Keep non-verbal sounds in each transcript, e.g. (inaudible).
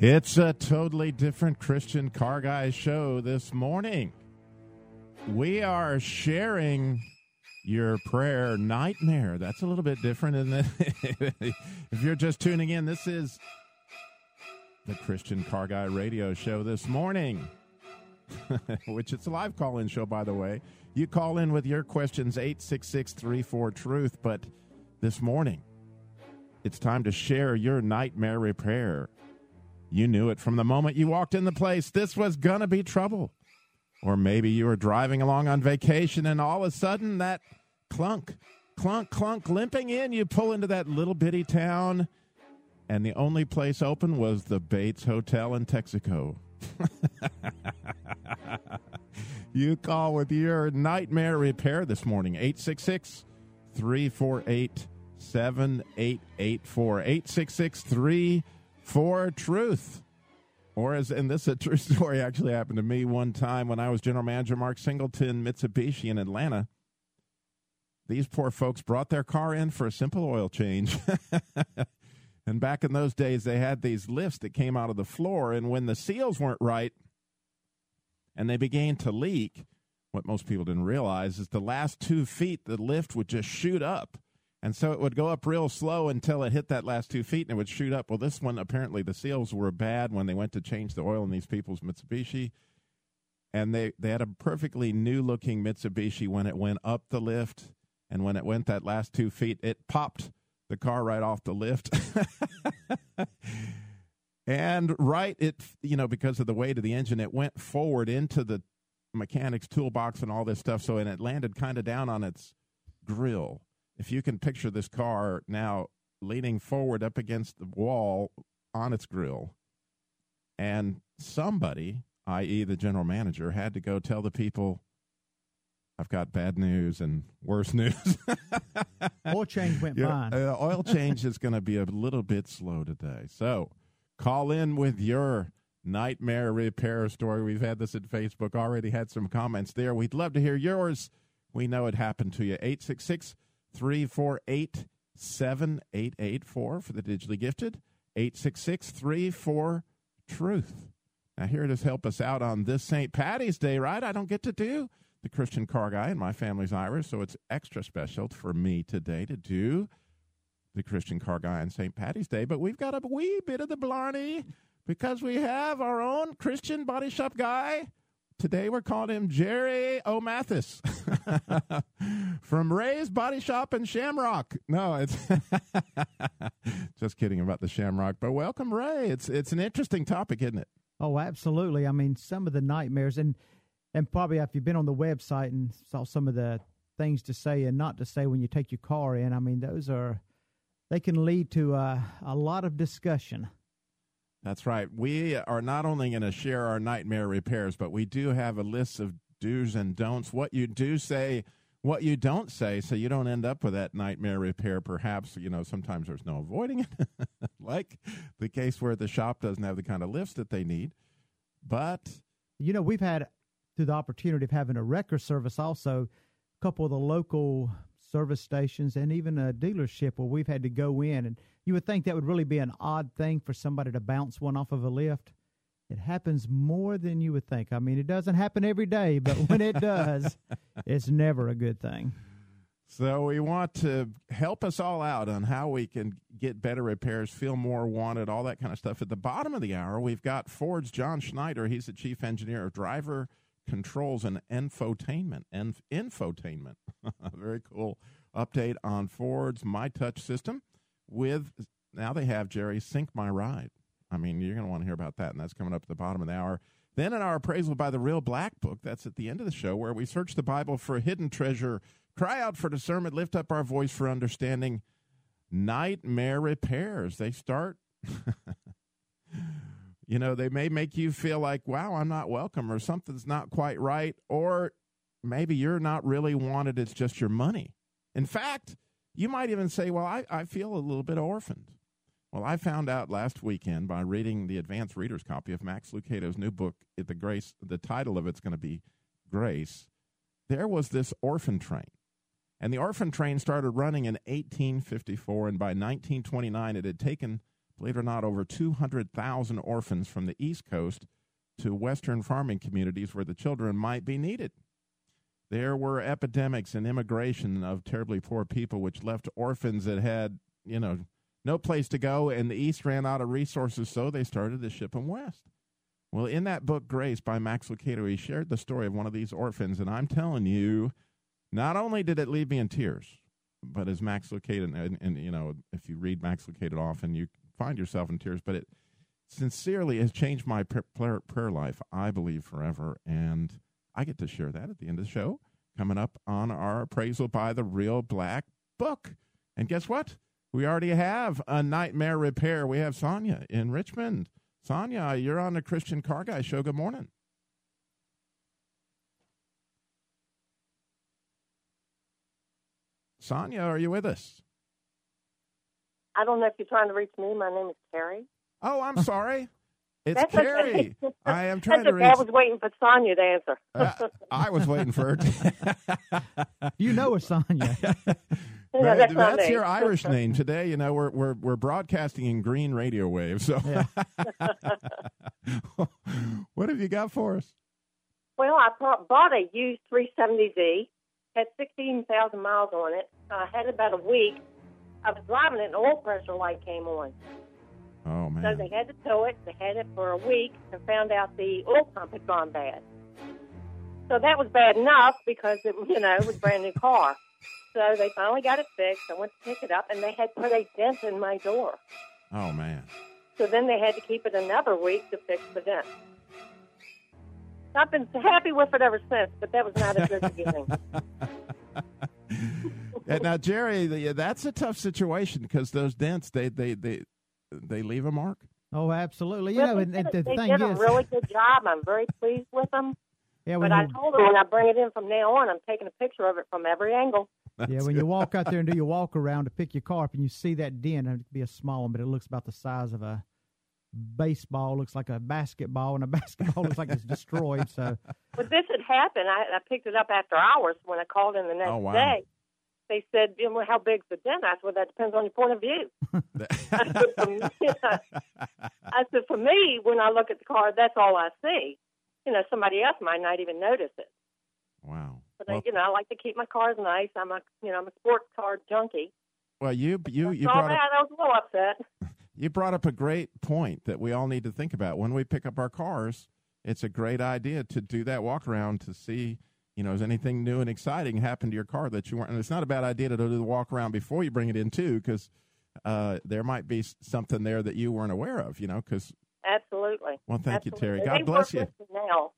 It's a totally different Christian Car Guy show this morning. We are sharing your prayer nightmare. That's a little bit different, isn't (laughs) if you're just tuning in, this is the Christian Car Guy radio show this morning, (laughs) which it's a live call in show, by the way. You call in with your questions, 866 34 Truth. But this morning, it's time to share your nightmare repair. You knew it from the moment you walked in the place. This was going to be trouble. Or maybe you were driving along on vacation and all of a sudden that clunk, clunk, clunk, limping in, you pull into that little bitty town and the only place open was the Bates Hotel in Texaco. (laughs) you call with your nightmare repair this morning, 866 348 7884. 866 348 For truth. Or as, and this is a true (laughs) story actually happened to me one time when I was general manager Mark Singleton Mitsubishi in Atlanta. These poor folks brought their car in for a simple oil change. (laughs) and back in those days, they had these lifts that came out of the floor, and when the seals weren't right and they began to leak, what most people didn't realize is the last two feet, the lift would just shoot up and so it would go up real slow until it hit that last two feet and it would shoot up. Well, this one, apparently, the seals were bad when they went to change the oil in these people's Mitsubishi. And they, they had a perfectly new looking Mitsubishi when it went up the lift. And when it went that last two feet, it popped the car right off the lift. (laughs) and right, it, you know, because of the weight of the engine, it went forward into the mechanic's toolbox and all this stuff. So, and it landed kind of down on its grill if you can picture this car now leaning forward up against the wall on its grill, and somebody, i.e., the general manager, had to go tell the people, I've got bad news and worse (laughs) news. oil change went yeah, fine. Uh, oil change is going to be a little bit slow today. So call in with your nightmare repair story. We've had this at Facebook, already had some comments there. We'd love to hear yours. We know it happened to you. 866- 348 7884 for the digitally gifted. 866 34 Truth. Now, here it is, help us out on this St. Patty's Day, right? I don't get to do the Christian car guy, and my family's Irish, so it's extra special for me today to do the Christian car guy on St. Patty's Day. But we've got a wee bit of the blarney because we have our own Christian body shop guy Today we're calling him Jerry O'Mathis (laughs) from Ray's Body Shop in Shamrock. No, it's (laughs) just kidding about the Shamrock. But welcome, Ray. It's it's an interesting topic, isn't it? Oh, absolutely. I mean, some of the nightmares, and and probably if you've been on the website and saw some of the things to say and not to say when you take your car in, I mean, those are they can lead to uh, a lot of discussion. That's right. We are not only going to share our nightmare repairs, but we do have a list of do's and don'ts. What you do say, what you don't say, so you don't end up with that nightmare repair. Perhaps, you know, sometimes there's no avoiding it, (laughs) like the case where the shop doesn't have the kind of lifts that they need. But, you know, we've had through the opportunity of having a wrecker service also, a couple of the local service stations and even a dealership where we've had to go in and you would think that would really be an odd thing for somebody to bounce one off of a lift. It happens more than you would think. I mean, it doesn't happen every day, but when it does, (laughs) it's never a good thing. So we want to help us all out on how we can get better repairs, feel more wanted, all that kind of stuff. At the bottom of the hour, we've got Ford's John Schneider. He's the chief engineer of driver controls and infotainment. And infotainment, (laughs) very cool update on Ford's My Touch system with now they have Jerry Sync My Ride. I mean, you're going to want to hear about that, and that's coming up at the bottom of the hour. Then in our appraisal by the Real Black Book, that's at the end of the show, where we search the Bible for a hidden treasure, cry out for discernment, lift up our voice for understanding. Nightmare repairs. They start, (laughs) you know, they may make you feel like, wow, I'm not welcome, or something's not quite right, or maybe you're not really wanted, it's just your money. In fact, you might even say, well, I, I feel a little bit orphaned. Well, I found out last weekend by reading the advanced reader's copy of Max Lucado's new book, the Grace, the title of it's going to be Grace. There was this orphan train. And the orphan train started running in 1854, and by 1929, it had taken believe it or not, over 200,000 orphans from the East Coast to Western farming communities where the children might be needed. There were epidemics and immigration of terribly poor people, which left orphans that had, you know, no place to go, and the East ran out of resources, so they started to ship them west. Well, in that book, Grace by Max Lucado, he shared the story of one of these orphans, and I'm telling you, not only did it leave me in tears, but as Max Lucado, and, and you know, if you read Max Lucado often, you find yourself in tears, but it sincerely has changed my prayer, prayer life, I believe, forever. And I get to share that at the end of the show coming up on our appraisal by the Real Black Book. And guess what? We already have a nightmare repair. We have Sonia in Richmond. Sonia, you're on the Christian Car Guy Show. Good morning. Sonia, are you with us? I don't know if you're trying to reach me. My name is Terry. Oh, I'm (laughs) sorry. It's That's Terry. okay. (laughs) I am trying That's to okay. I was waiting for Sonia to answer. Uh, I was waiting for her. To... (laughs) You know a Sonia. Yeah, (laughs) Right, that's my your Irish name today. You know, we're we're we're broadcasting in green radio waves. So, Yeah. what have you got for us? Well, I bought, bought a used 370Z, had 16,000 miles on it. I had it about a week. I was driving it, and the oil pressure light came on. Oh So they had to tow it. They had it for a week and found out the oil pump had gone bad. So that was bad enough because it, you know, it was a brand new car. So they finally got it fixed. I went to pick it up, and they had put a dent in my door. oh man. So then they had to keep it another week to fix the dent. I've been happy with it ever since, but that was not a good beginning. (laughs) Now, Jerry, the, that's a tough situation because those dents they they they they leave a mark. Oh, absolutely. You Well, know, they and, and did, the they thing did is, a really good job. I'm very pleased with them. (laughs) yeah, when But I told them when I bring it in from now on, I'm taking a picture of it from every angle. yeah, when you walk out there and do your (laughs) walk around to pick your car up, and you see that dent, it could be a small one, but it looks about the size of a baseball. Looks like a basketball, and a (laughs) basketball looks like it's destroyed. So, But this had happened. I, I picked it up after hours when I called in the oh, next Oh, wow. day. They said, "You know, "How big's the dent?" I said, "Well, that depends on your point of view." (laughs) I said, for me, (laughs) I said, "For me, when I look at the car, that's all I see. You know, somebody else might not even notice it." wow. But Well, I, you know, I like to keep my cars nice. I'm a, you know, I'm a sports car junkie. well, you you you brought that, up I was a little upset. (laughs) you brought up a great point that we all need to think about when we pick up our cars. It's a great idea to do that walk around to see, you know, has anything new and exciting happened to your car that you weren't. And it's not a bad idea to do the walk around before you bring it in too, because uh, there might be something there that you weren't aware of. You know, because Absolutely. well, thank you, Terry. God they bless you. now.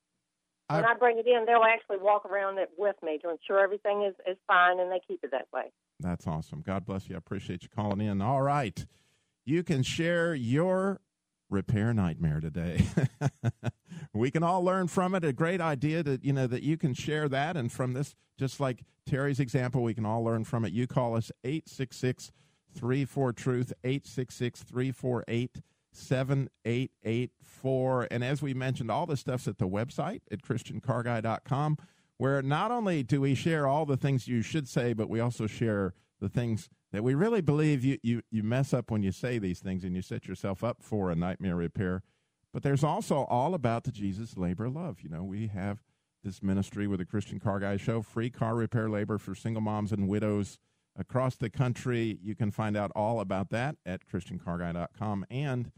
When I- I bring it in, they'll actually walk around it with me to ensure everything is, is fine, and they keep it that way. That's awesome. God bless you. I appreciate you calling in. All right. You can share your repair nightmare today. (laughs) we can all learn from it. A great idea that you know that you can share that and from this just like Terry's example, we can all learn from it. You call us 866 34 truth 866 348 7884 and as we mentioned all the stuff's at the website at christiancarguy.com where not only do we share all the things you should say, but we also share the things that we really believe you, you, you mess up when you say these things and you set yourself up for a nightmare repair. But there's also all about the Jesus labor love. You know, we have this ministry with the Christian Car Guy Show, free car repair labor for single moms and widows across the country. You can find out all about that at christiancarguy.com. And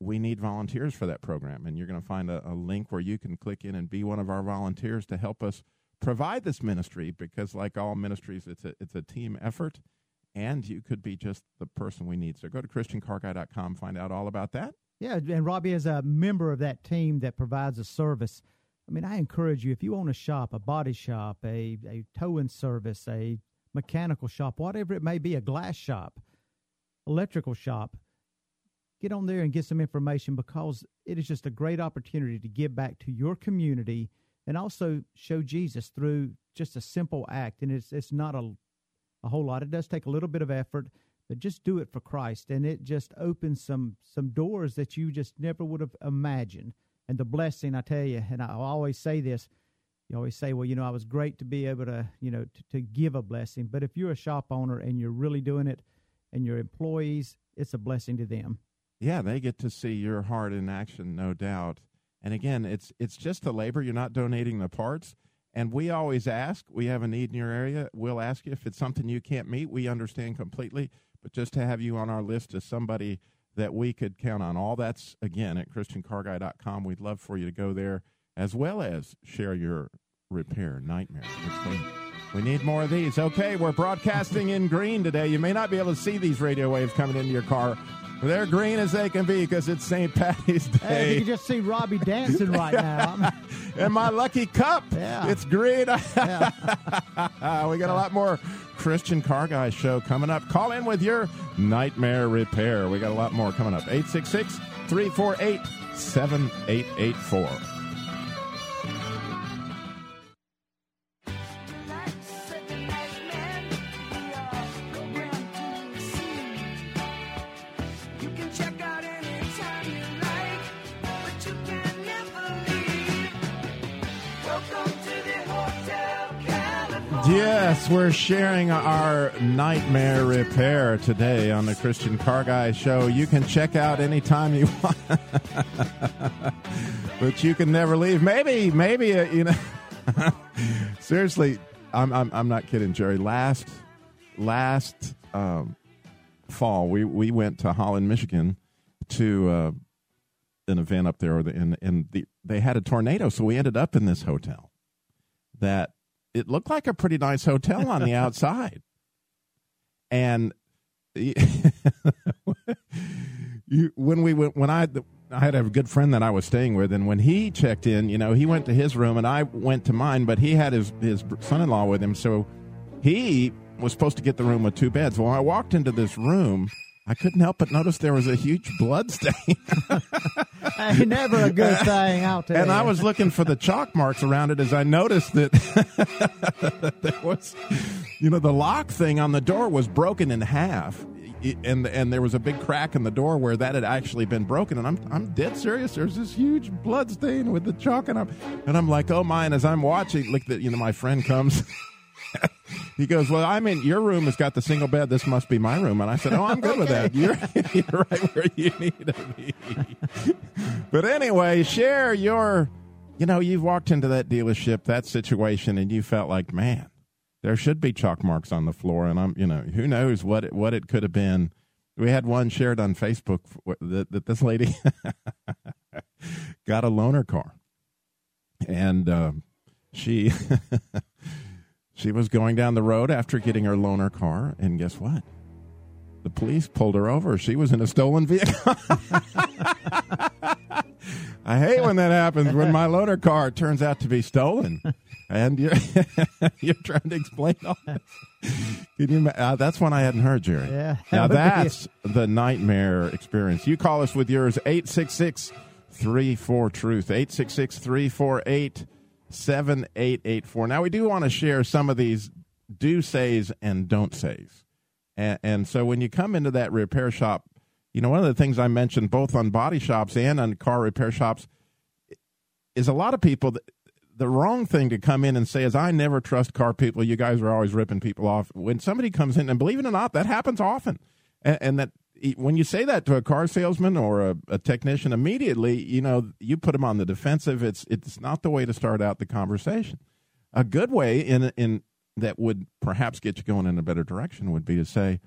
we need volunteers for that program. And you're going to find a, a link where you can click in and be one of our volunteers to help us provide this ministry because, like all ministries, it's a, it's a team effort. And you could be just the person we need. So go to christiancarguy.com, find out all about that. yeah, and Robbie is a member of that team that provides a service. I mean, I encourage you if you own a shop, a body shop, a a towing service, a mechanical shop, whatever it may be, a glass shop, electrical shop, get on there and get some information because it is just a great opportunity to give back to your community and also show Jesus through just a simple act. And it's it's not a a whole lot. It does take a little bit of effort, but just do it for Christ, and it just opens some some doors that you just never would have imagined. And the blessing, I tell you, and I always say this. You always say, well, you know, I was great to be able to, you know, to, to give a blessing. But if you're a shop owner and you're really doing it and your employees, it's a blessing to them. yeah, they get to see your heart in action, no doubt. And again, it's it's just the labor. You're not donating the parts. And we always ask, we have a need in your area. We'll ask you if it's something you can't meet. We understand completely. But just to have you on our list as somebody that we could count on. All that's, again, at ChristianCarGuy.com. We'd love for you to go there as well as share your repair nightmare. We need more of these. Okay, we're broadcasting in green today. You may not be able to see these radio waves coming into your car they're green as they can be because it's St. Patty's Day. Hey, you can just see Robbie dancing right now. (laughs) and my lucky cup. Yeah. It's green. yeah. (laughs) we got a lot more Christian Car Guy show coming up. Call in with your nightmare repair. We got a lot more coming up. 866 348 7884. We're sharing our nightmare repair today on the Christian Car Guy Show. You can check out anytime you (laughs) want, but you can never leave. Maybe, maybe uh, you know. (laughs) seriously, I'm, I'm I'm not kidding, Jerry. Last last um, fall, we we went to Holland, Michigan, to uh, an event up there, and and the, they had a tornado, so we ended up in this hotel that it looked like a pretty nice hotel on the (laughs) outside. And (laughs) you, when we went, when I, I had a good friend that I was staying with, and when he checked in, you know, he went to his room and I went to mine, but he had his, his son in law with him. So he was supposed to get the room with two beds. Well, I walked into this room I couldn't help but notice there was a huge blood stain. (laughs) never a good thing out there. And I was looking for the chalk marks around it as I noticed that, that (laughs) there was, you know, the lock thing on the door was broken in half. And and there was a big crack in the door where that had actually been broken, and I'm I'm dead serious. There's this huge blood stain with the chalk, and I'm and I'm like, oh my! And as I'm watching, like the you know my friend comes, (laughs) he goes, Well, I'm in your room has got the single bed. This must be my room. And I said, Oh, I'm good okay. with that. You're, (laughs) you're right where you need to be. (laughs) but anyway, share your, you know, you've walked into that dealership, that situation, and you felt like, man, there should be chalk marks on the floor. And I'm, you know, who knows what it, what it could have been. We had one shared on Facebook that, that this lady got a loaner car. And um, she she was going down the road after getting her loaner car, and guess what? The police pulled her over. She was in a stolen vehicle. (laughs) I hate when that happens when my loaner car turns out to be stolen, and you're (laughs) you're trying to explain all this. You, uh, that's one I hadn't heard, Jerry. Yeah. (laughs) Now that's the nightmare experience. You call us with yours 866 34 truth 866 348 7884. Now, we do want to share some of these do says and don't says. And, and so when you come into that repair shop, you know, one of the things I mentioned both on body shops and on car repair shops is a lot of people, the wrong thing to come in and say is, I never trust car people. You guys are always ripping people off. When somebody comes in, and believe it or not, that happens often. And, and that when you say that to a car salesman or a, a, technician, immediately you know you put them on the defensive. It's it's not the way to start out the conversation. A good way in in that would perhaps get you going in a better direction would be to say,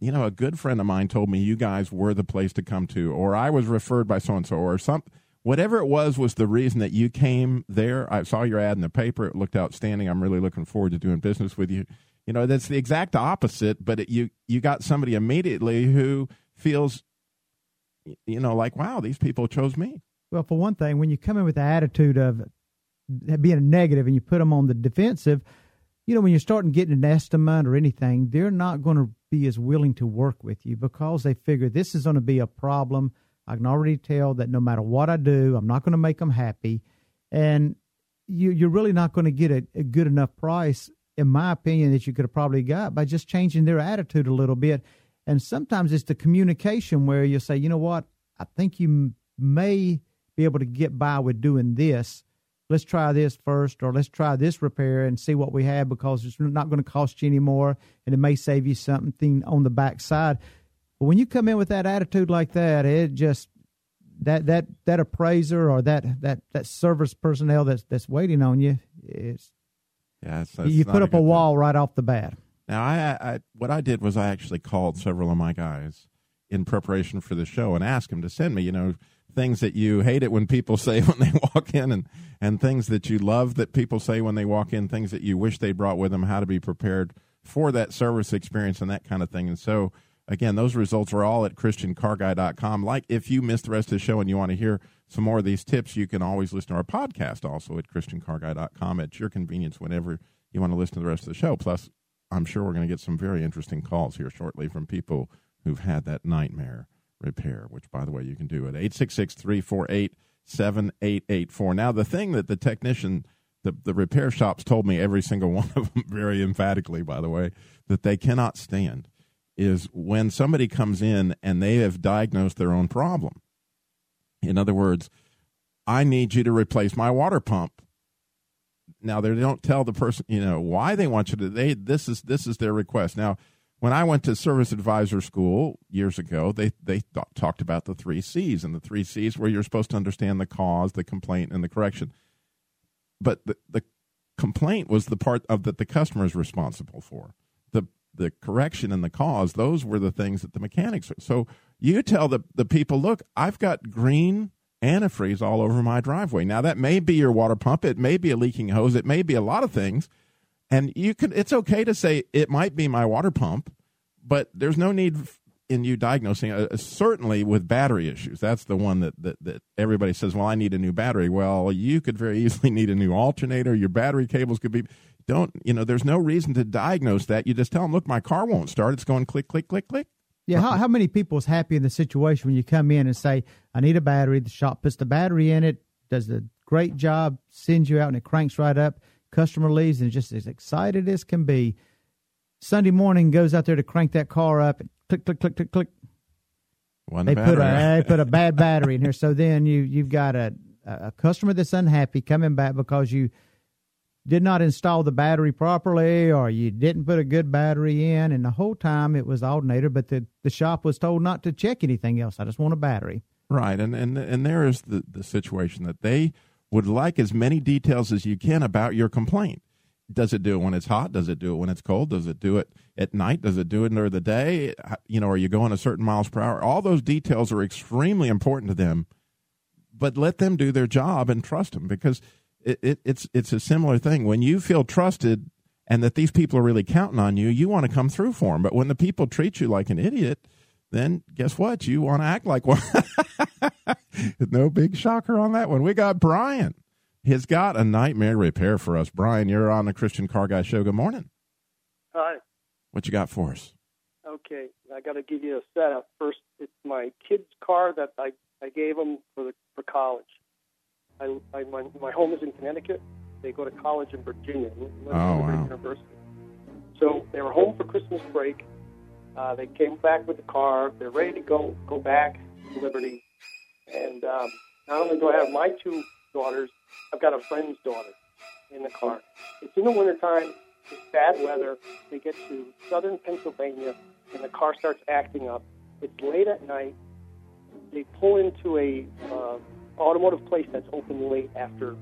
you know, a good friend of mine told me you guys were the place to come to, or I was referred by so and so, or some whatever it was was the reason that you came there. I saw your ad in the paper; it looked outstanding. I'm really looking forward to doing business with you you know, that's the exact opposite. But it, you you got somebody immediately who feels, you know, like wow, these people chose me. Well, for one thing, when you come in with the attitude of being a negative and you put them on the defensive, you know, when you're starting getting an estimate or anything, they're not going to be as willing to work with you because they figure this is going to be a problem. I can already tell that no matter what I do, I'm not going to make them happy, and you, you're really not going to get a, a good enough price in my opinion, that you could have probably got by just changing their attitude a little bit. And sometimes it's the communication where you say, you know what, I think you may be able to get by with doing this. Let's try this first, or let's try this repair and see what we have because it's not going to cost you any more and it may save you something on the back side. But when you come in with that attitude like that, it just that that that appraiser or that that that service personnel that's that's waiting on you is yeah, you put up a, a wall thing. right off the bat. Now, I, I what I did was I actually called several of my guys in preparation for the show and asked them to send me, you know, things that you hate it when people (laughs) say when they walk in and and things that you love that people say when they walk in, things that you wish they brought with them, how to be prepared for that service experience and that kind of thing. And so again, those results are all at christiancarguy.com. Like if you missed the rest of the show and you want to hear some more of these tips, you can always listen to our podcast also at christiancarguy.com at your convenience whenever you want to listen to the rest of the show. Plus, I'm sure we're going to get some very interesting calls here shortly from people who've had that nightmare repair, which, by the way, you can do at 866 348 7884. Now, the thing that the technician, the, the repair shops told me, every single (laughs) one of them, very emphatically, by the way, that they cannot stand is when somebody comes in and they have diagnosed their own problem. In other words, I need you to replace my water pump. Now they don't tell the person, you know, why they want you to. They this is this is their request. Now, when I went to service advisor school years ago, they they th- talked about the three C's, and the three C's where you're supposed to understand the cause, the complaint, and the correction. But the the complaint was the part of that the customer is responsible for. The correction and the cause, those were the things that the mechanics. So you tell the the people, look, I've got green antifreeze all over my driveway. Now that may be your water pump, it may be a leaking hose, it may be a lot of things and you can it's okay to say it might be my water pump, but there's no need in you diagnosing uh, certainly with battery issues. That's the one that, that that everybody says, "Well, I need a new battery." Well, you could very easily (laughs) need a new alternator. Your battery cables could be don't, you know, there's no reason to diagnose that. You just tell them, "Look, my car won't start. It's going click click click click." Yeah, how, how many people is happy in the situation when you come in and say, "I need a battery." The shop puts the battery in it, does a great job, sends you out, and it cranks right up Customer leaves and just as excited as can be. Sunday morning goes out there to crank that car up and click, click, click, click, click. One they battery. put a they put a (laughs) bad battery in here. So then you you've got a a customer that's unhappy coming back because you did not install the battery properly or you didn't put a good battery in and the whole time it was alternator but the, the shop was told not to check anything else i just want a battery right and and and there is the the situation that they would like as many details as you can about your complaint. Does it do it when it's hot? Does it do it when it's cold? Does it do it at night? Does it do it during the day? You know, are you going a certain miles per hour? All those details are extremely important to them. But let them do their job and trust them because it, it, it's it's a similar thing. When you feel trusted and that these people are really counting on you, you want to come through for them. But when the people treat you like an idiot, then guess what? You want to act like one. (laughs) no big shocker on that one. We got Brian. He's got a nightmare repair for us. Brian, you're on the Christian Car Guy Show. Good morning. Hi. What you got for us? Okay, I got to give you a setup. First, it's my kid's car that I, I gave them for the, for college. I, I my, my home is in Connecticut. They go to college in Virginia, oh, wow. University. So they were home for Christmas break. Uh, they came back with the car. They're ready to go go back to Liberty. And um, not only do I have my two daughters, I've got a friend's daughter in the car. It's in the wintertime. It's bad weather. They get to southern Pennsylvania, and the car starts acting up. It's late at night. They pull into a uh, automotive place that's open late after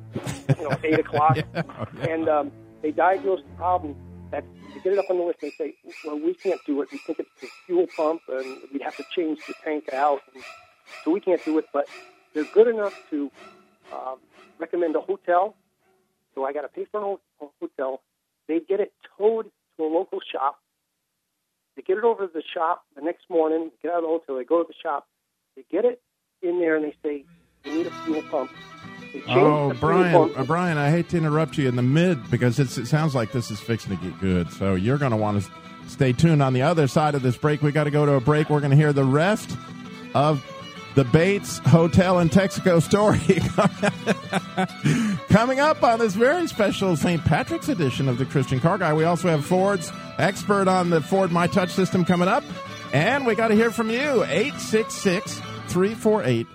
you know eight o'clock, (laughs) yeah, yeah. and um, they diagnose the problem. That they get it up on the list. And they say, "Well, we can't do it. We think it's the fuel pump, and we'd have to change the tank out." And so we can't do it, but they're good enough to um, recommend a hotel. So I got to pay for a hotel. They get it towed to a local shop. They get it over to the shop the next morning. Get out of the hotel. They go to the shop. They get it in there, and they say, "We need a fuel pump." Oh, Brian, uh, Brian, I hate to interrupt you in the mid because it sounds like this is fixing to get good. So you're going to want to stay tuned on the other side of this break. We got to go to a break. We're going to hear the rest of the Bates Hotel in Texaco story (laughs) coming up on this very special St. Patrick's edition of the Christian Car Guy. We also have Ford's expert on the Ford My Touch system coming up. And we got to hear from you. 866 348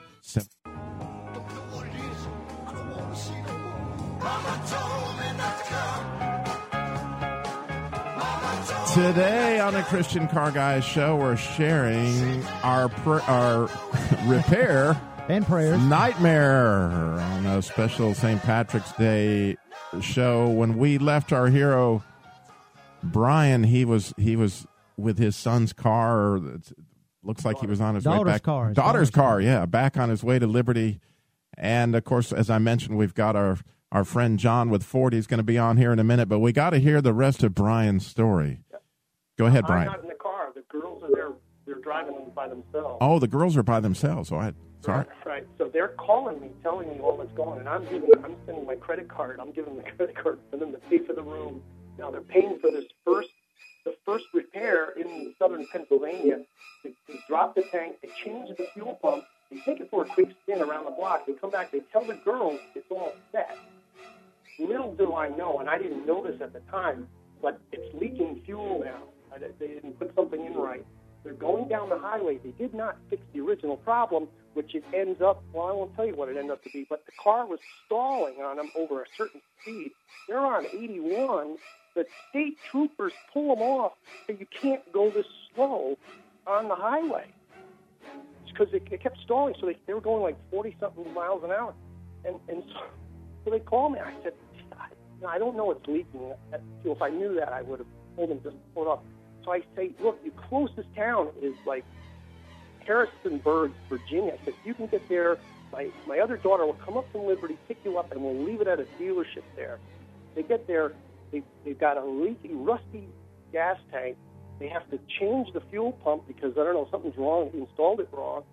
Today on the Christian Car Guys show, we're sharing our pr- our (laughs) repair and prayers nightmare on a special St. Patrick's Day show. When we left our hero Brian, he was he was with his son's car. It looks like he was on his daughter's way back. car. Daughter's, daughter's car, yeah, back on his way to Liberty. And of course, as I mentioned, we've got our our friend John with Ford. He's going to be on here in a minute, but we got to hear the rest of Brian's story. Go ahead, Brian. I'm not in the car. The girls are there. They're driving them by themselves. Oh, the girls are by themselves. Oh, I, sorry. Right, right. So they're calling me, telling me all what's going, on. and I'm giving, I'm sending my credit card. I'm giving the (laughs) credit card for them to pay for the room. Now they're paying for this first, the first repair in southern Pennsylvania. They, they drop the tank, they change the fuel pump, they take it for a quick spin around the block. They come back, they tell the girls it's all set. Little do I know, and I didn't know this at the time, but it's leaking fuel now. They didn't put something in right. They're going down the highway. They did not fix the original problem, which it ends up, well, I won't tell you what it ended up to be, but the car was stalling on them over a certain speed. They're on 81. The state troopers pull them off, and you can't go this slow on the highway It's because it, it kept stalling. So they, they were going like 40 something miles an hour. And, and so, so they called me. I said, I, I don't know it's leaking. If I knew that, I would have told them just pull it off. So I say, look, the closest town is like Harrisonburg, Virginia. I said, you can get there. My, my other daughter will come up from Liberty, pick you up, and we'll leave it at a dealership there. They get there, they, they've got a leaky, rusty gas tank. They have to change the fuel pump because, I don't know, something's wrong. They installed it wrong.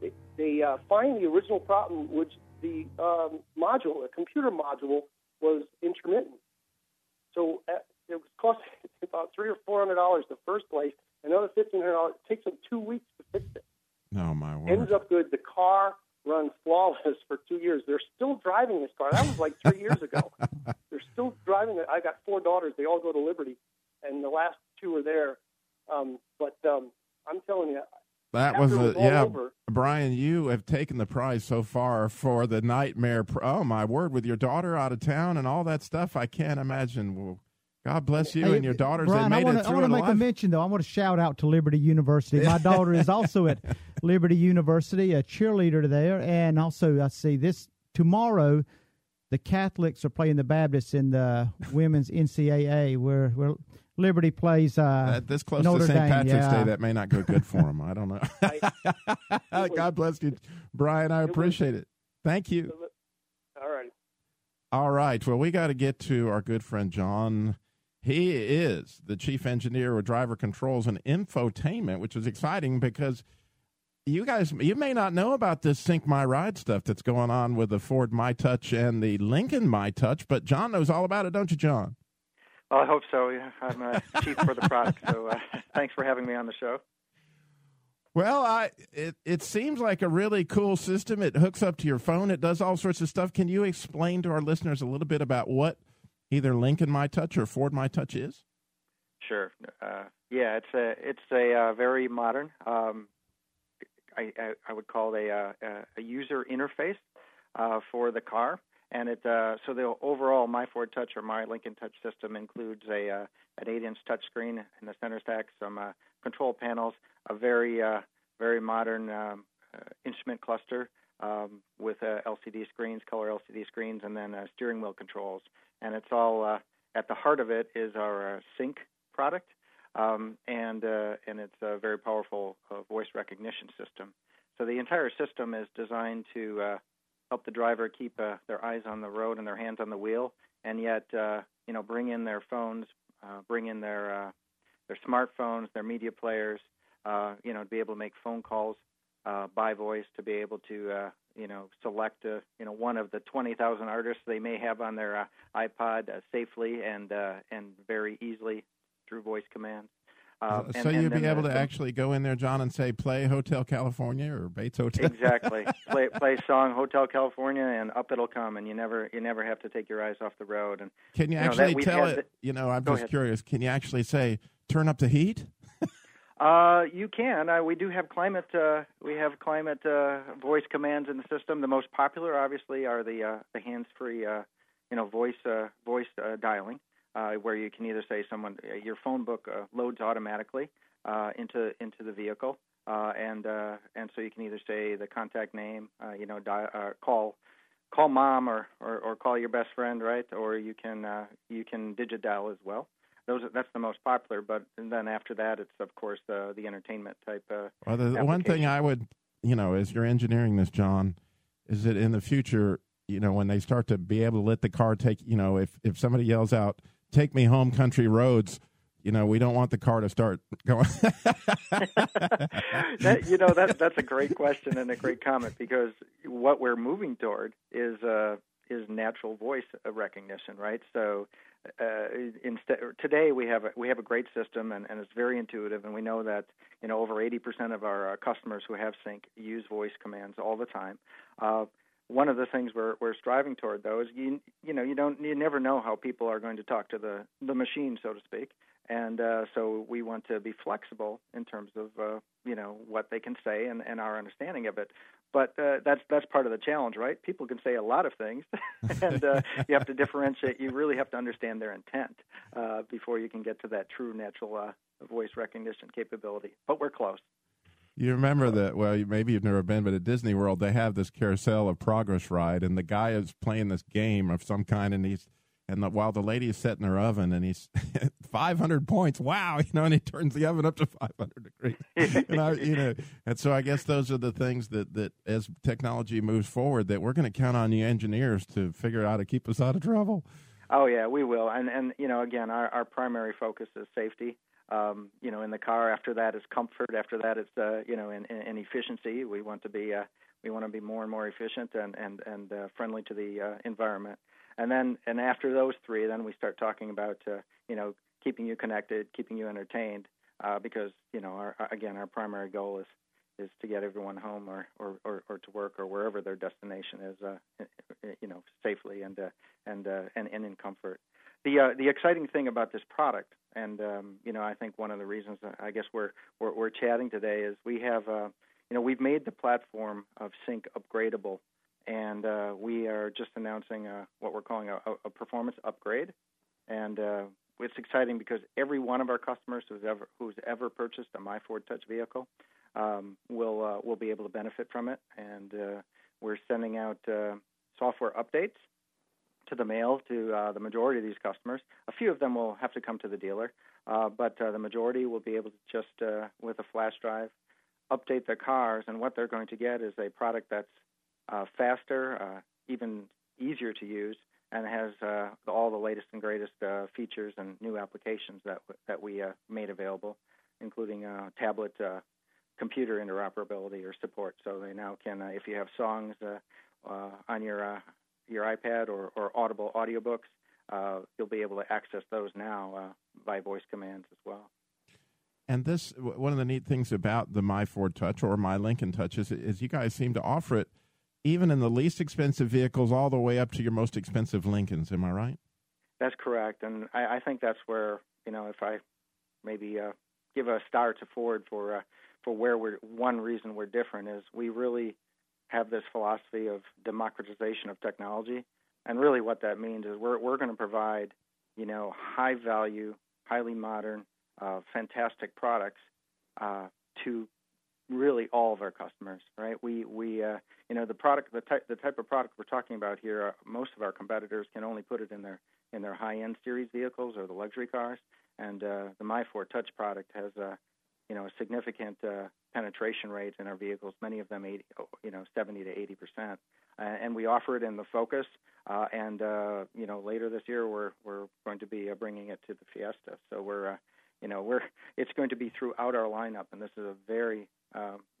They, they uh, find the original problem, which the um, module, the computer module, was intermittent. So uh, it was cost (laughs) about three or four hundred dollars the first place, another fifteen hundred dollars. It takes them two weeks to fix it. No, my word. Ends up good. The car runs flawless for two years. They're still driving this car. That was like three years ago. (laughs) They're still driving it. I got four daughters. They all go to Liberty, and the last two are there. Um, but um, I'm telling you, that was a yeah, over, Brian. You have taken the prize so far for the nightmare. Pr- oh my word! With your daughter out of town and all that stuff, I can't imagine. Well, God bless you hey, and your daughters. Brian, they made I wanna, it through I want to make alive. a mention, though. I want to shout out to Liberty University. My daughter is also at (laughs) Liberty University, a cheerleader there, and also I see this tomorrow. The Catholics are playing the Baptists in the women's NCAA, where where Liberty plays. Uh, uh, this close Notre to St. Dame, Patrick's yeah. Day, that may not go good for them. I don't know. (laughs) God bless you, Brian. I appreciate it. Thank you. All right. All right. Well, we got to get to our good friend John. He is the chief engineer of driver controls and infotainment, which is exciting because you guys, you may not know about this Sync My Ride stuff that's going on with the Ford My Touch and the Lincoln My Touch, but John knows all about it, don't you, John? Well, I hope so. Yeah. I'm uh, chief for the product, so uh, thanks for having me on the show. Well, I it it seems like a really cool system. It hooks up to your phone. It does all sorts of stuff. Can you explain to our listeners a little bit about what either Lincoln My Touch or Ford My Touch is? Sure. Uh, yeah, it's a it's a uh, very modern. Um, I, I, I would call it a, uh, a user interface uh, for the car, and it uh, so the overall My Ford Touch or My Lincoln Touch system includes a uh, an eight-inch touchscreen in the center stack, some control panels, a very very modern um, instrument cluster um, with LCD screens, color LCD screens, and then steering wheel controls. And it's all uh, at the heart of it is our uh, Sync product, um, and uh, and it's a very powerful uh, voice recognition system. So the entire system is designed to uh, help the driver keep uh, their eyes on the road and their hands on the wheel, and yet you know bring in their phones, bring in their their smartphones, their media players, you know, to be able to make phone calls by voice, to be able to you know select uh, you know one of the 20,000 artists they may have on their uh, iPod uh, safely and uh, and very easily through voice commands. Uh, and- so and you'd be able the- to actually go in there, John, and say, "Play Hotel California" or Bates Hotel. exactly (laughs) play play song Hotel California and up it'll come and you never you never have to take your eyes off the road and Can you You actually we've tell it? You know, I'm just ahead. curious. Can you actually say, "Turn up the heat"? Uh, you can. Uh, we do have climate. Uh, we have climate uh, voice commands in the system. The most popular, obviously, are the uh, the hands-free, uh, you know, voice voice dialing. uh, where you can either say someone your phone book loads automatically uh, into into the vehicle, uh, and uh, and so you can either say the contact name, uh, you know, di- call call mom or, or or call your best friend, right? Or you can you can digit dial as well. Those are, that's the most popular, but and then after that, it's of course the the entertainment type. Uh, well, the, the one thing I would, you know, as you're engineering this, John, is that in the future, you know, when they start to be able to let the car take, you know, if if somebody yells out, "Take me home, country roads," you know, we don't want the car to start going. (laughs) that, you know, that that's a great question and a great comment because what we're moving toward is uh, is natural voice recognition, right? So uh, instead today we have a, we have a great system and, and it's very intuitive, and we know that you know over 80% of our uh, customers who have sync use voice commands all the time. Uh, one of the things we're we're striving toward though is you you know you don't you never know how people are going to talk to the the machine so to speak and uh, so we want to be flexible in terms of uh, you know what they can say and, and our understanding of it. But uh, that's that's part of the challenge, right? People can say a lot of things, (laughs) and uh, you have to differentiate. You really have to understand their intent uh, before you can get to that true natural uh, voice recognition capability. But we're close. You remember that? Well, maybe you've never been, but at Disney World they have this carousel of progress ride, and the guy is playing this game of some kind, and he's and the, while the lady is setting her oven and he's (laughs) 500 points wow (laughs) you know and he turns the oven up to 500 degrees. And I, you know and so i guess those are the things that that as technology moves forward that we're going to count on you engineers to figure out how to keep us out of trouble. Oh yeah we will. And and you know again our our primary focus is safety. Um, you know in the car after that is comfort after that it's uh, you know in, in, in efficiency we want to be uh, we want to be more and more efficient and and and uh, friendly to the uh, environment and then and after those three, then we start talking about uh, you know keeping you connected, keeping you entertained, uh, because you know our, again our primary goal is is to get everyone home or, or, or, or to work or wherever their destination is, uh, you know, safely and uh, and, uh, and and in comfort. The uh, the exciting thing about this product, and um, you know, I think one of the reasons I guess we're we're, we're chatting today is we have, uh, you know, we've made the platform of Sync upgradable and uh, we are just announcing what we're calling a, a performance upgrade. And uh, it's exciting because every one of our customers who's ever who's ever purchased a My Ford Touch vehicle um, will uh, will be able to benefit from it. And uh, we're sending out uh, software updates to the mail to the majority of these customers. A few of them will have to come to the dealer, but the majority will be able to just with a flash drive update their cars. And what they're going to get is a product that's faster, uh, even easier to use, and has uh, all the latest and greatest uh, features and new applications that that we uh, made available, including uh, tablet uh, computer interoperability or support. So they now can, uh, if you have songs uh, uh, on your uh, your iPad or, or Audible audiobooks, uh, you'll be able to access those now uh, by voice commands as well. And this, one of the neat things about the My Ford Touch or My Lincoln Touch is, is you guys seem to offer it even in the least expensive vehicles, all the way up to your most expensive Lincolns. Am I right? That's correct, and I, I think that's where you know if I maybe uh, give a star to Ford for uh, for where we're one reason we're different is we really have this philosophy of democratization of technology, and really what that means is we're we're going to provide you know high value, highly modern, uh, fantastic products uh, to really all of our customers, right? We we uh, you know the product the type the type of product we're talking about here. Uh, most of our competitors can only put it in their in their high end series vehicles or the luxury cars, and uh, the My Ford Touch product has a you know a significant uh, penetration rate in our vehicles. Many of them 80, you know 70 to 80 percent, uh, and we offer it in the Focus. Uh, and uh, you know later this year we're we're going to be uh, bringing it to the Fiesta. So we're uh, you know we're it's going to be throughout our lineup, and this is a very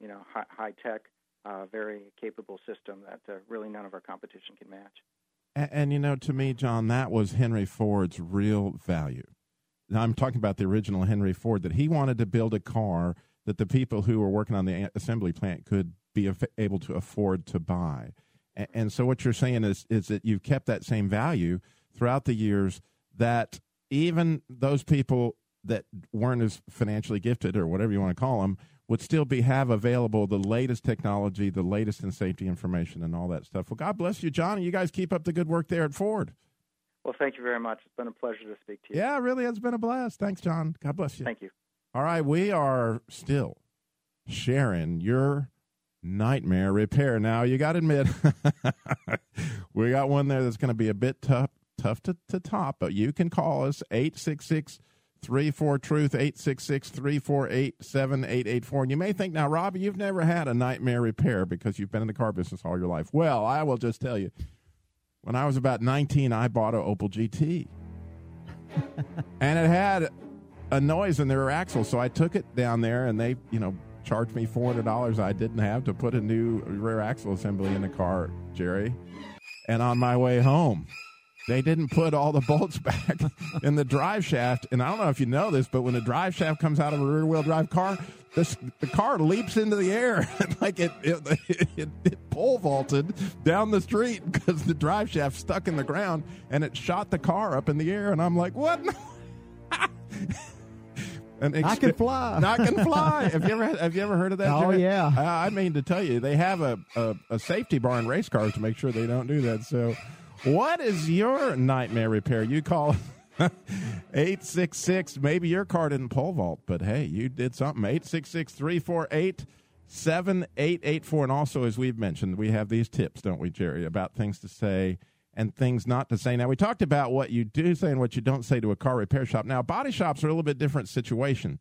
you know, high, high tech, uh, very capable system that uh, really none of our competition can match. And, and, you know, to me, John, that was Henry Ford's real value. Now, I'm talking about the original Henry Ford, that he wanted to build a car that the people who were working on the assembly plant could be able to afford to buy. And, and so, what you're saying is, is that you've kept that same value throughout the years that even those people that weren't as financially gifted or whatever you want to call them would still be have available the latest technology, the latest in safety information, and all that stuff. Well, God bless you, John, and you guys keep up the good work there at Ford. Well, thank you very much. It's been a pleasure to speak to you. Yeah, really it's been a blast. Thanks, John. God bless you. Thank you. All right, we are still sharing your nightmare repair. Now, you got to admit, (laughs) we got one there that's going to be a bit tough, tough to, to top, but you can call us 866 34 Truth, 866 348 7884. And you may think, now, Robbie, you've never had a nightmare repair because you've been in the car business all your life. Well, I will just tell you, when I was about 19, I bought an Opel GT. and it had a noise in the rear axle, so I took it down there and they, you know, charged me $400 I didn't have to put a new rear axle assembly in the car, Jerry. And on my way home, they didn't put all the bolts (laughs) back in the drive shaft. And I don't know if you know this, but when the drive shaft comes out of a rear wheel drive car, this, the car leaps into the air (laughs) like it it, (laughs) it it, pole vaulted down the street because the drive shaft stuck in the ground and it shot the car up in the air. And I'm like, what? And ex- I can fly. I can fly. have you ever have you ever heard of that? Oh Jerry? yeah. I, I mean to tell you, they have a, a, a safety bar in race cars to make sure they don't do that. So, what is your nightmare repair? You call (laughs) 866. Maybe your car didn't pole vault, but hey, you did something. 866 348 7884. And also, as we've mentioned, we have these tips, don't we, Jerry, about things to say and things not to say. Now, we talked about what you do say and what you don't say to a car repair shop. Now, body shops are a little bit different situation.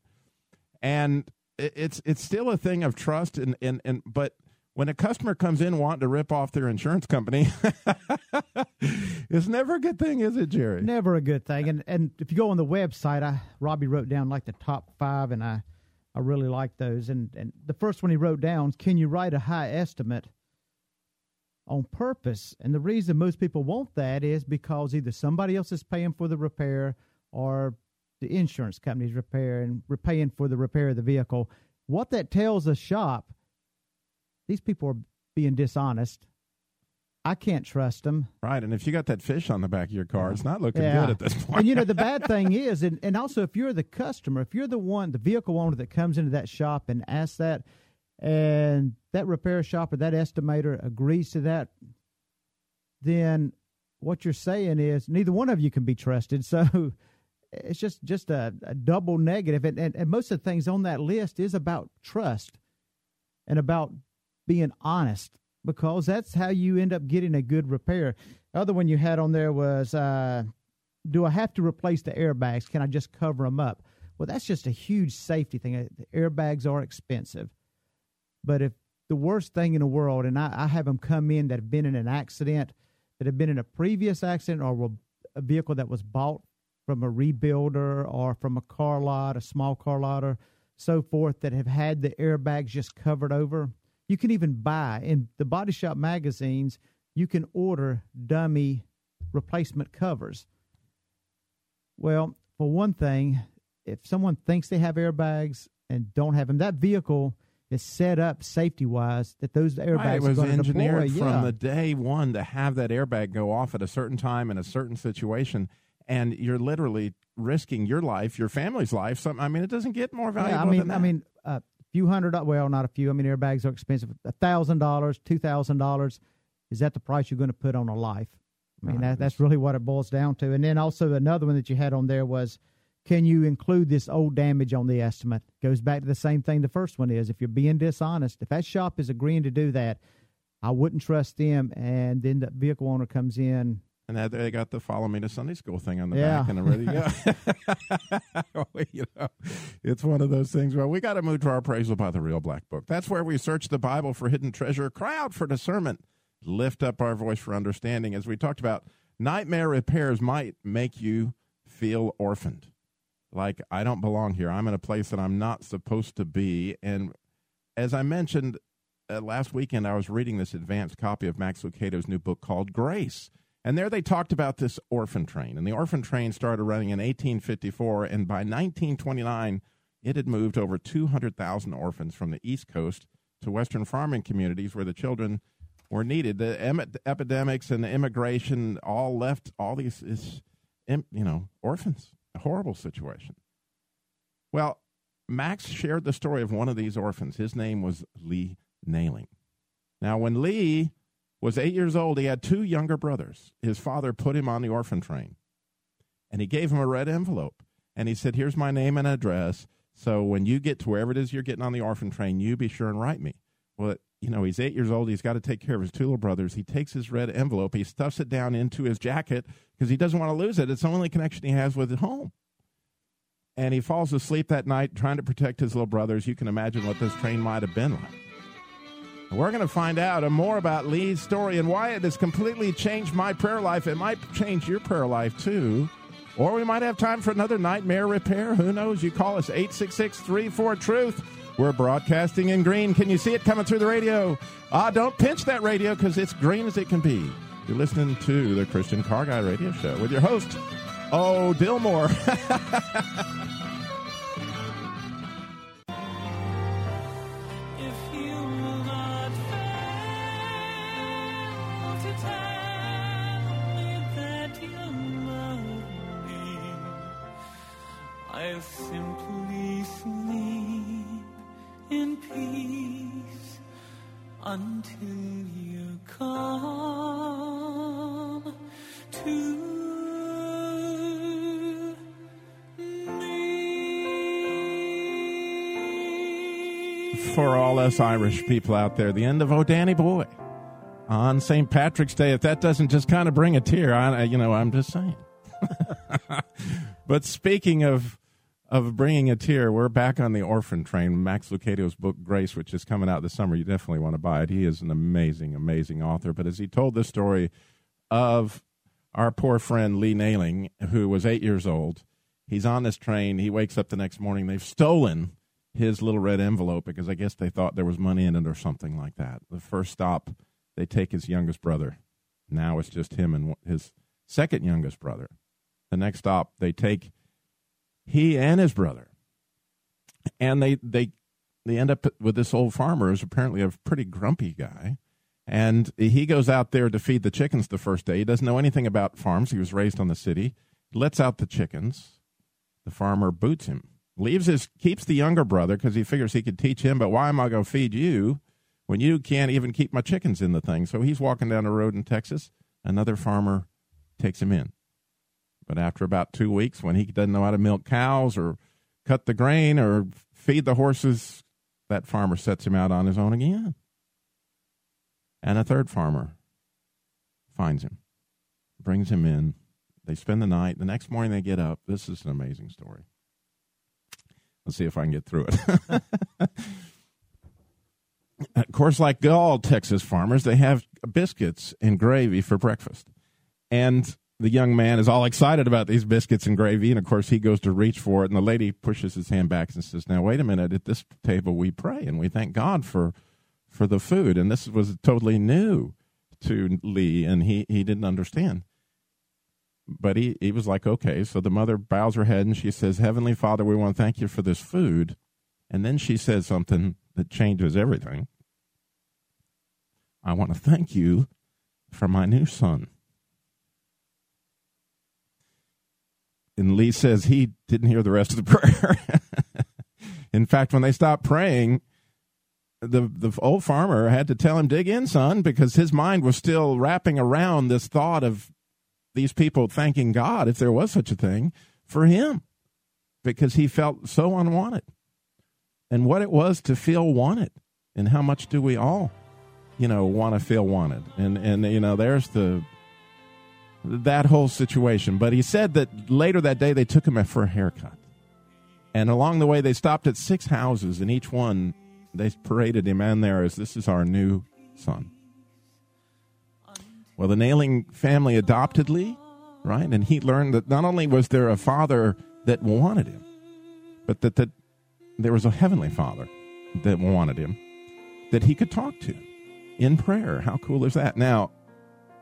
And it's it's still a thing of trust and, and, and but when a customer comes in wanting to rip off their insurance company, (laughs) it's never a good thing, is it, Jerry? Never a good thing. And and if you go on the website, I Robbie wrote down like the top five, and I I really like those. And and the first one he wrote down: is Can you write a high estimate on purpose. And the reason most people want that is because either somebody else is paying for the repair or the insurance company's repair and paying for the repair of the vehicle. What that tells a shop, these people are being dishonest. I can't trust them. Right, and if you got that fish on the back of your car, it's not looking yeah. good at this point. and you know the bad (laughs) thing is, and, and also if you're the customer, if you're the one, the vehicle owner that comes into that shop and asks that, and that repair shop or that estimator agrees to that, then what you're saying is neither one of you can be trusted. So (laughs) it's just just a, a double negative. And, and, and most of the things on that list is about trust and about being honest because that's how you end up getting a good repair. The other one you had on there was, uh, do I have to replace the airbags? Can I just cover them up? Well, that's just a huge safety thing. The airbags are expensive. But if the worst thing in the world, and I, I have them come in that have been in an accident, that have been in a previous accident, or a vehicle that was bought from a rebuilder or from a car lot, a small car lot, or so forth, that have had the airbags just covered over. You can even buy in the body shop magazines. You can order dummy replacement covers. Well, for one thing, if someone thinks they have airbags and don't have them, that vehicle is set up safety wise that those airbags right, it was engineered deploy. from yeah. the day one to have that airbag go off at a certain time in a certain situation and you're literally risking your life your family's life some i mean it doesn't get more valuable yeah, i mean i mean a few hundred well not a few i mean airbags are expensive a thousand dollars two thousand dollars is that the price you're going to put on a life i mean that, that's really what it boils down to and then also another one that you had on there was can you include this old damage on the estimate? Goes back to the same thing the first one is. If you're being dishonest, if that shop is agreeing to do that, I wouldn't trust them. And then the vehicle owner comes in. And that, they got the follow me to Sunday school thing on the yeah. back, and I'm ready to go. (laughs) (laughs) you know, it's one of those things where we got to move to our appraisal by the real black book. That's where we search the Bible for hidden treasure, cry out for discernment, lift up our voice for understanding. As we talked about, nightmare repairs might make you feel orphaned like I don't belong here. I'm in a place that I'm not supposed to be. And as I mentioned uh, last weekend, I was reading this advanced copy of Max Lucado's new book called Grace. And there they talked about this orphan train. And the orphan train started running in 1854. And by 1929, it had moved over 200,000 orphans from the East Coast to Western farming communities where the children were needed. The em- epidemics and the immigration all left all these, is, you know, orphans a horrible situation. Well, Max shared the story of one of these orphans. His name was Lee Nailing. Now, when Lee was eight years old. He had two younger brothers. His father put him on the orphan train, and he gave him a red envelope. And he said, Here's my name and address. So when you get to wherever it is you're getting on the orphan train, you be sure and write me. Well, you know, he's eight years old. He's got to take care of his two little brothers. He takes his red envelope, he stuffs it down into his jacket because he doesn't want to lose it. It's the only connection he has with home. And he falls asleep that night trying to protect his little brothers. You can imagine what this train might have been like. We're going to find out more about Lee's story and why it has completely changed my prayer life. It might change your prayer life too. Or we might have time for another nightmare repair. Who knows? You call us 866 34 Truth. We're broadcasting in green. Can you see it coming through the radio? Ah, don't pinch that radio because it's green as it can be. You're listening to the Christian Car Guy Radio Show with your host, Oh Dilmore. (laughs) us Irish people out there, the end of Oh Danny Boy on St. Patrick's Day. If that doesn't just kind of bring a tear, I, you know, I'm just saying. (laughs) but speaking of of bringing a tear, we're back on the orphan train. Max Lucado's book Grace, which is coming out this summer, you definitely want to buy it. He is an amazing, amazing author. But as he told the story of our poor friend Lee Nailing, who was eight years old, he's on this train. He wakes up the next morning. They've stolen his little red envelope because I guess they thought there was money in it or something like that. The first stop, they take his youngest brother. Now it's just him and his second youngest brother. The next stop, they take he and his brother, and they they they end up with this old farmer who's apparently a pretty grumpy guy, and he goes out there to feed the chickens the first day. He doesn't know anything about farms. He was raised on the city. Lets out the chickens. The farmer boots him. Leaves his keeps the younger brother because he figures he could teach him. But why am I going to feed you when you can't even keep my chickens in the thing? So he's walking down the road in Texas. Another farmer takes him in. But after about two weeks, when he doesn't know how to milk cows or cut the grain or feed the horses, that farmer sets him out on his own again. And a third farmer finds him, brings him in. They spend the night. The next morning, they get up. This is an amazing story. Let's see if I can get through it. (laughs) of course, like all Texas farmers, they have biscuits and gravy for breakfast. And the young man is all excited about these biscuits and gravy, and of course he goes to reach for it, and the lady pushes his hand back and says, "Now wait a minute. At this table we pray and we thank God for for the food." And this was totally new to Lee, and he he didn't understand. But he he was like, "Okay." So the mother bows her head and she says, "Heavenly Father, we want to thank you for this food." And then she says something that changes everything. I want to thank you for my new son. and Lee says he didn't hear the rest of the (laughs) prayer. in fact, when they stopped praying, the the old farmer had to tell him dig in, son, because his mind was still wrapping around this thought of these people thanking God, if there was such a thing, for him, because he felt so unwanted, and what it was to feel wanted, and how much do we all, you know, want to feel wanted, and and you know, there's the that whole situation. But he said that later that day they took him for a haircut. And along the way they stopped at six houses, and each one they paraded him in there as this is our new son. Well, the Nailing family adopted Lee, right? And he learned that not only was there a father that wanted him, but that, that there was a heavenly father that wanted him that he could talk to in prayer. How cool is that? Now,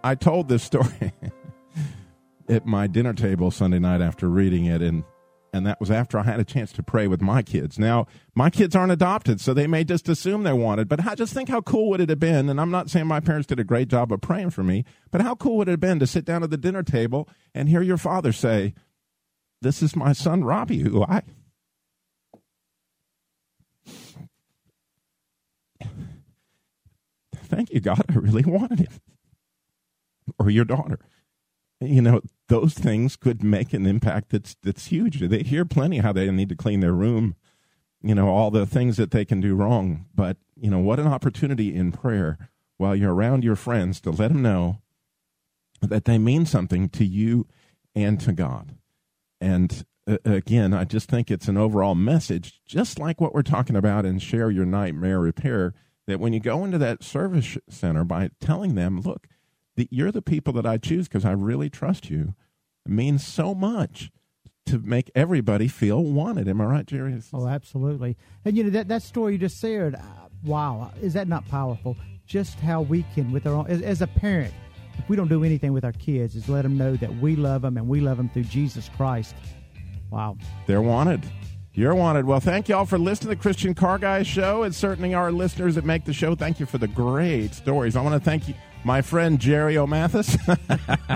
I told this story (laughs) at my dinner table Sunday night after reading it, and and that was after I had a chance to pray with my kids. Now, my kids aren't adopted, so they may just assume they're wanted. But I just think how cool would it have been? And I'm not saying my parents did a great job of praying for me, but how cool would it have been to sit down at the dinner table and hear your father say, "This is my son Robbie, who I." Thank you, God. I really wanted him. or your daughter. You know, those things could make an impact that's that's huge. They hear plenty how they need to clean their room, you know, all the things that they can do wrong. But, you know, what an opportunity in prayer while you're around your friends to let them know that they mean something to you and to God. And uh, again, I just think it's an overall message, just like what we're talking about in Share Your Nightmare Repair, that when you go into that service center by telling them, look, the, you're the people that I choose because I really trust you, it means so much to make everybody feel wanted. Am I right, Jerry? Oh, absolutely. And you know that that story you just shared. Uh, wow, is that not powerful? Just how we can, with our own, as, as a parent, if we don't do anything with our kids, is let them know that we love them and we love them through Jesus Christ. Wow. They're wanted. You're wanted. Well, thank you all for listening to the Christian Car Guy Show. It's certainly our listeners that make the show. Thank you for the great stories. I want to thank you, my friend Jerry O'Mathis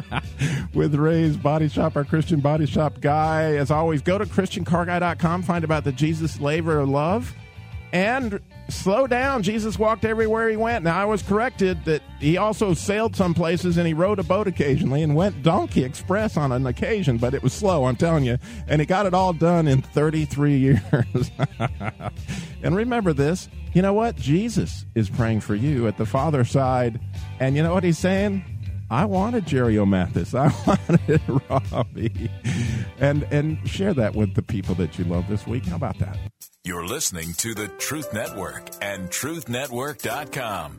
(laughs) with Ray's Body Shop, our Christian Body Shop guy. As always, go to ChristianCarGuy.com, find about the Jesus Labor of Love, and slow down. Jesus walked everywhere he went. Now, I was corrected that he also sailed some places and he rode a boat occasionally and went Donkey Express on an occasion, but it was slow, I'm telling you. And he got it all done in 33 (laughs) years. and remember this you know what? Jesus is praying for you at the Father's side. And you know what he's saying? I wanted Jerry O'Mathis. (laughs) I wanted Robbie. And and share that with the people that you love this week. How about that? You're listening to the Truth Network and truthnetwork.com.